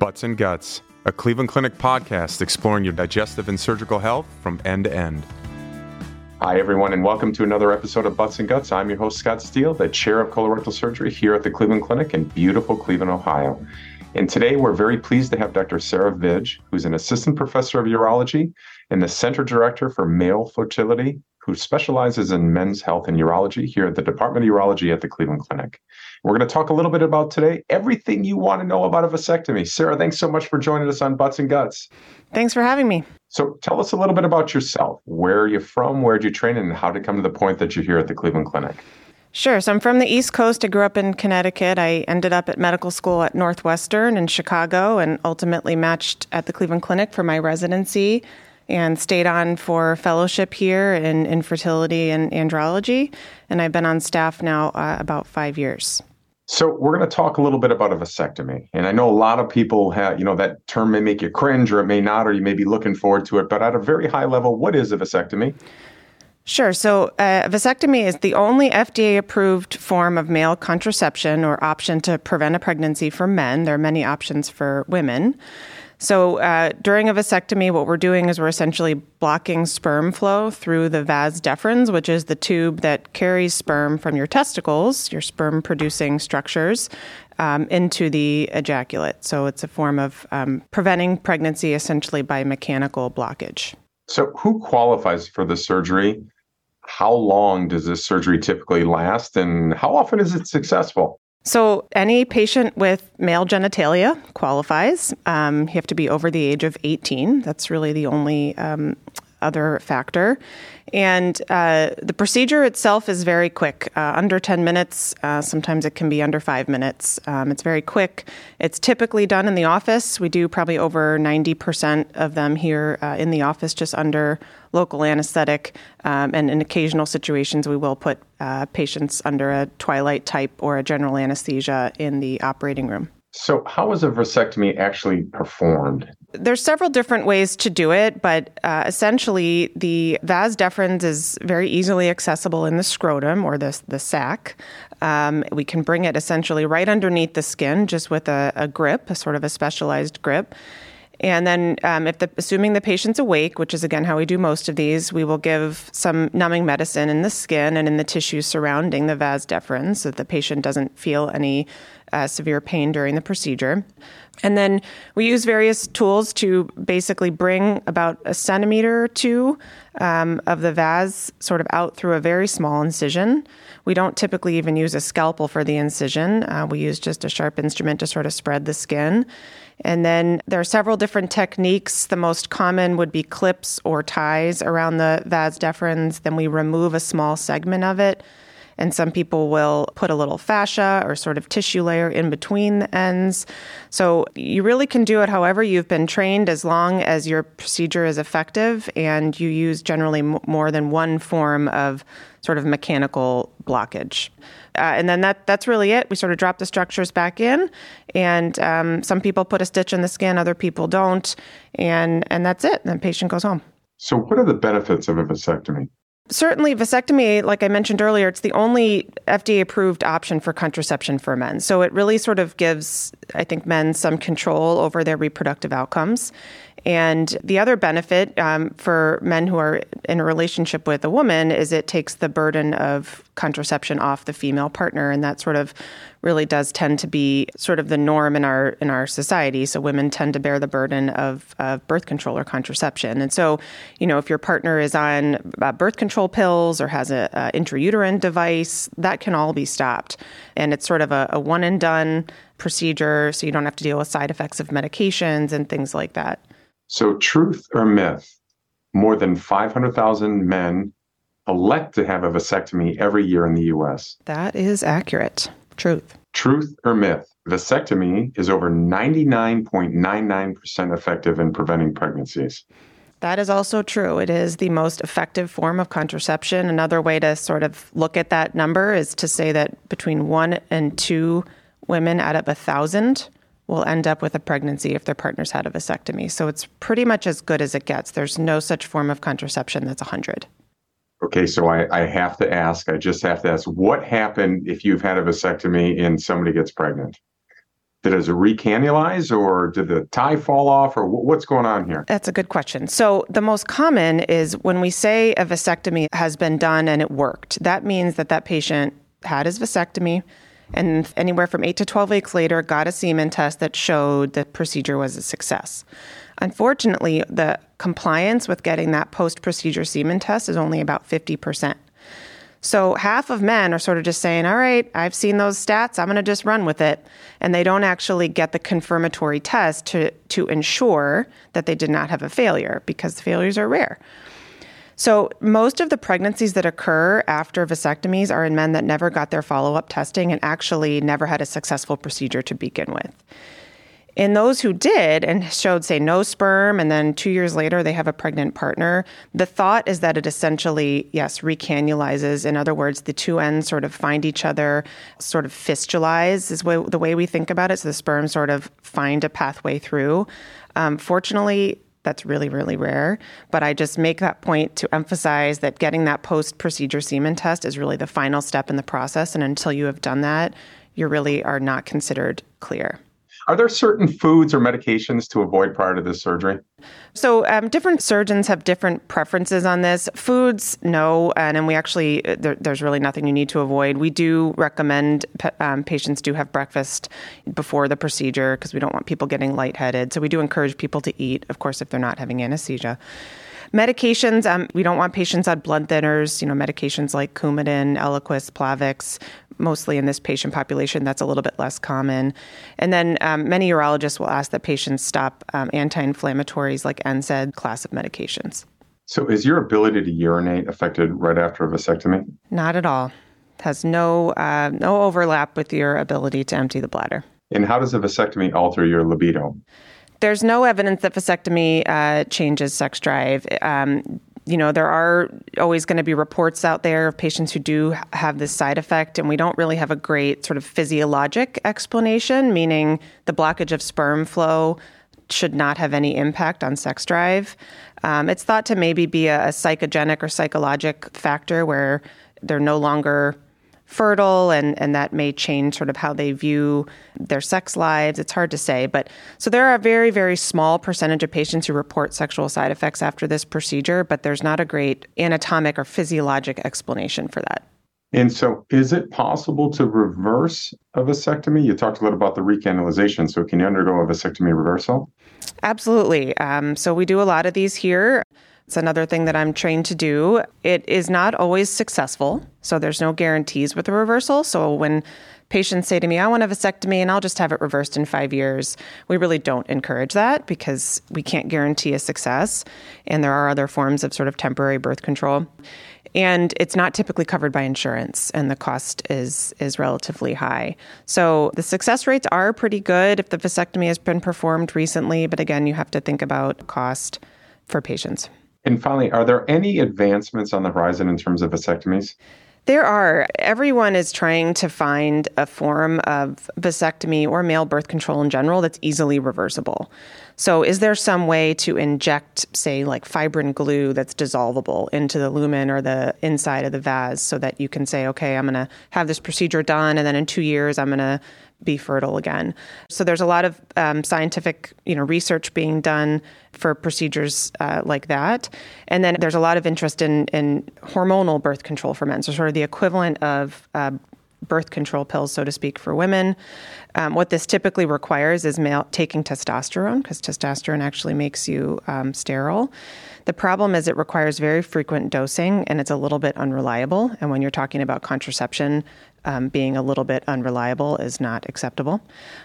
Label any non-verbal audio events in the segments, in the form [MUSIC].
Butts and Guts, a Cleveland Clinic podcast exploring your digestive and surgical health from end to end. Hi, everyone, and welcome to another episode of Butts and Guts. I'm your host, Scott Steele, the chair of colorectal surgery here at the Cleveland Clinic in beautiful Cleveland, Ohio. And today we're very pleased to have Dr. Sarah Vij, who's an assistant professor of urology and the center director for male fertility, who specializes in men's health and urology here at the Department of Urology at the Cleveland Clinic. We're going to talk a little bit about today everything you want to know about a vasectomy. Sarah, thanks so much for joining us on Butts and Guts. Thanks for having me. So, tell us a little bit about yourself. Where are you from? Where did you train? And how did you come to the point that you're here at the Cleveland Clinic? Sure. So I'm from the East Coast. I grew up in Connecticut. I ended up at medical school at Northwestern in Chicago and ultimately matched at the Cleveland Clinic for my residency and stayed on for fellowship here in infertility and andrology. And I've been on staff now uh, about five years. So we're going to talk a little bit about a vasectomy. And I know a lot of people have, you know, that term may make you cringe or it may not, or you may be looking forward to it. But at a very high level, what is a vasectomy? Sure. So, uh, vasectomy is the only FDA approved form of male contraception or option to prevent a pregnancy for men. There are many options for women. So, uh, during a vasectomy, what we're doing is we're essentially blocking sperm flow through the vas deferens, which is the tube that carries sperm from your testicles, your sperm producing structures, um, into the ejaculate. So, it's a form of um, preventing pregnancy essentially by mechanical blockage. So, who qualifies for the surgery? How long does this surgery typically last, and how often is it successful? So, any patient with male genitalia qualifies. Um, you have to be over the age of 18. That's really the only um, other factor. And uh, the procedure itself is very quick, uh, under 10 minutes. Uh, sometimes it can be under five minutes. Um, it's very quick. It's typically done in the office. We do probably over 90% of them here uh, in the office, just under local anesthetic. Um, and in occasional situations, we will put uh, patients under a twilight type or a general anesthesia in the operating room. So, how is a vasectomy actually performed? There's several different ways to do it, but uh, essentially, the vas deferens is very easily accessible in the scrotum or the, the sac. Um, we can bring it essentially right underneath the skin just with a, a grip, a sort of a specialized grip. And then, um, if the, assuming the patient's awake, which is again how we do most of these, we will give some numbing medicine in the skin and in the tissues surrounding the vas deferens so that the patient doesn't feel any uh, severe pain during the procedure. And then we use various tools to basically bring about a centimeter or two um, of the vas sort of out through a very small incision. We don't typically even use a scalpel for the incision. Uh, we use just a sharp instrument to sort of spread the skin. And then there are several different techniques. The most common would be clips or ties around the vas deferens. Then we remove a small segment of it. And some people will put a little fascia or sort of tissue layer in between the ends. So you really can do it however you've been trained as long as your procedure is effective and you use generally more than one form of sort of mechanical blockage. Uh, and then that that's really it. We sort of drop the structures back in, and um, some people put a stitch in the skin, other people don't, and and that's it. And the patient goes home. So, what are the benefits of a vasectomy? Certainly, vasectomy, like I mentioned earlier, it's the only FDA approved option for contraception for men. So it really sort of gives, I think, men some control over their reproductive outcomes. And the other benefit um, for men who are in a relationship with a woman is it takes the burden of contraception off the female partner, and that sort of really does tend to be sort of the norm in our in our society. So women tend to bear the burden of, of birth control or contraception, and so you know if your partner is on uh, birth control pills or has a, a, intrauterine device, that can all be stopped, and it's sort of a, a one and done procedure, so you don't have to deal with side effects of medications and things like that. So, truth or myth? More than 500,000 men elect to have a vasectomy every year in the US. That is accurate. Truth. Truth or myth? Vasectomy is over 99.99% effective in preventing pregnancies. That is also true. It is the most effective form of contraception. Another way to sort of look at that number is to say that between one and two women out of a thousand will end up with a pregnancy if their partner's had a vasectomy. So it's pretty much as good as it gets. There's no such form of contraception that's 100. Okay, so I, I have to ask, I just have to ask, what happened if you've had a vasectomy and somebody gets pregnant? Did it recannularize or did the tie fall off or what's going on here? That's a good question. So, the most common is when we say a vasectomy has been done and it worked, that means that that patient had his vasectomy and anywhere from 8 to 12 weeks later got a semen test that showed the procedure was a success. Unfortunately, the compliance with getting that post procedure semen test is only about 50%. So half of men are sort of just saying, all right, I've seen those stats, I'm going to just run with it. And they don't actually get the confirmatory test to, to ensure that they did not have a failure because failures are rare. So, most of the pregnancies that occur after vasectomies are in men that never got their follow up testing and actually never had a successful procedure to begin with. In those who did and showed, say, no sperm, and then two years later they have a pregnant partner, the thought is that it essentially, yes, recanalizes. In other words, the two ends sort of find each other, sort of fistulize, is the way we think about it. So the sperm sort of find a pathway through. Um, fortunately, that's really, really rare. But I just make that point to emphasize that getting that post procedure semen test is really the final step in the process. And until you have done that, you really are not considered clear. Are there certain foods or medications to avoid prior to this surgery? So, um, different surgeons have different preferences on this. Foods, no, and, and we actually uh, there, there's really nothing you need to avoid. We do recommend um, patients do have breakfast before the procedure because we don't want people getting lightheaded. So we do encourage people to eat, of course, if they're not having anesthesia. Medications, um, we don't want patients on blood thinners, you know, medications like Coumadin, Eliquis, Plavix, mostly in this patient population. That's a little bit less common. And then um, many urologists will ask that patients stop um, anti inflammatories like NSAID class of medications. So, is your ability to urinate affected right after a vasectomy? Not at all. It has no uh, no overlap with your ability to empty the bladder. And how does a vasectomy alter your libido? There's no evidence that vasectomy uh, changes sex drive. Um, you know, there are always going to be reports out there of patients who do have this side effect, and we don't really have a great sort of physiologic explanation, meaning the blockage of sperm flow should not have any impact on sex drive. Um, it's thought to maybe be a, a psychogenic or psychologic factor where they're no longer fertile and, and that may change sort of how they view their sex lives. It's hard to say. But so there are a very, very small percentage of patients who report sexual side effects after this procedure, but there's not a great anatomic or physiologic explanation for that. And so, is it possible to reverse a vasectomy? You talked a little about the recanalization. So, can you undergo a vasectomy reversal? Absolutely. Um, so, we do a lot of these here. It's another thing that I'm trained to do. It is not always successful, so there's no guarantees with a reversal. So when patients say to me, I want a vasectomy and I'll just have it reversed in five years, we really don't encourage that because we can't guarantee a success. And there are other forms of sort of temporary birth control. And it's not typically covered by insurance, and the cost is is relatively high. So the success rates are pretty good if the vasectomy has been performed recently, but again, you have to think about cost for patients. And finally, are there any advancements on the horizon in terms of vasectomies? There are. Everyone is trying to find a form of vasectomy or male birth control in general that's easily reversible. So, is there some way to inject, say, like fibrin glue that's dissolvable into the lumen or the inside of the vas so that you can say, okay, I'm going to have this procedure done, and then in two years, I'm going to be fertile again. So there's a lot of um, scientific, you know, research being done for procedures uh, like that, and then there's a lot of interest in in hormonal birth control for men. So sort of the equivalent of uh, birth control pills, so to speak, for women. Um, what this typically requires is male taking testosterone because testosterone actually makes you um, sterile. The problem is it requires very frequent dosing and it's a little bit unreliable. And when you're talking about contraception, um, being a little bit unreliable is not acceptable.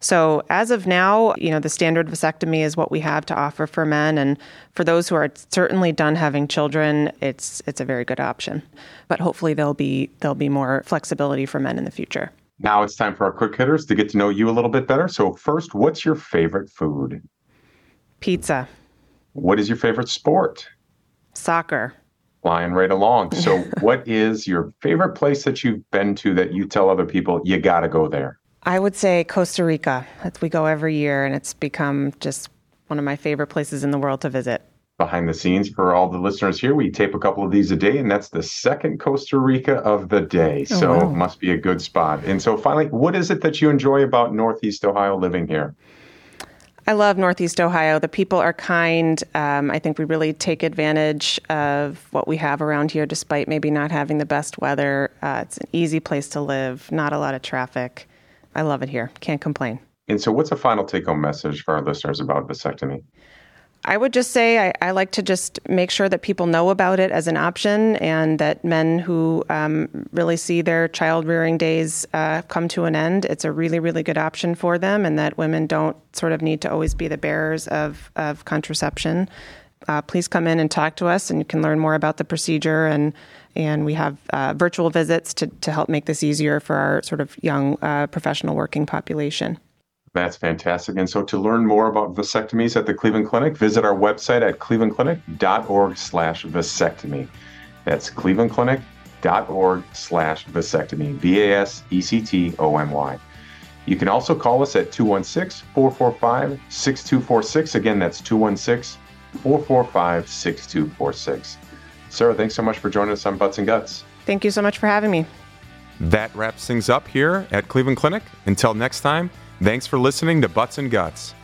So, as of now, you know, the standard vasectomy is what we have to offer for men, and for those who are certainly done having children, it's it's a very good option. But hopefully, there'll be there'll be more flexibility for men in the future. Now it's time for our quick hitters to get to know you a little bit better. So, first, what's your favorite food? Pizza. What is your favorite sport? Soccer flying right along. So, [LAUGHS] what is your favorite place that you've been to that you tell other people you got to go there? I would say Costa Rica. We go every year, and it's become just one of my favorite places in the world to visit. behind the scenes for all the listeners here. We tape a couple of these a day, and that's the second Costa Rica of the day. Oh, so wow. must be a good spot. And so finally, what is it that you enjoy about Northeast Ohio living here? I love Northeast Ohio. The people are kind. Um, I think we really take advantage of what we have around here, despite maybe not having the best weather. Uh, it's an easy place to live, not a lot of traffic. I love it here. Can't complain. And so, what's a final take home message for our listeners about vasectomy? I would just say I, I, like to just make sure that people know about it as an option and that men who um, really see their child rearing days uh, come to an end, it's a really, really good option for them, and that women don't sort of need to always be the bearers of, of contraception. Uh, please come in and talk to us, and you can learn more about the procedure. And, and we have uh, virtual visits to, to help make this easier for our sort of young uh, professional working population. That's fantastic. And so to learn more about vasectomies at the Cleveland Clinic, visit our website at clevelandclinic.org slash vasectomy. That's clevelandclinic.org slash vasectomy, V-A-S-E-C-T-O-M-Y. You can also call us at 216-445-6246. Again, that's 216-445-6246. Sarah, thanks so much for joining us on Butts and Guts. Thank you so much for having me. That wraps things up here at Cleveland Clinic. Until next time, Thanks for listening to Butts and Guts.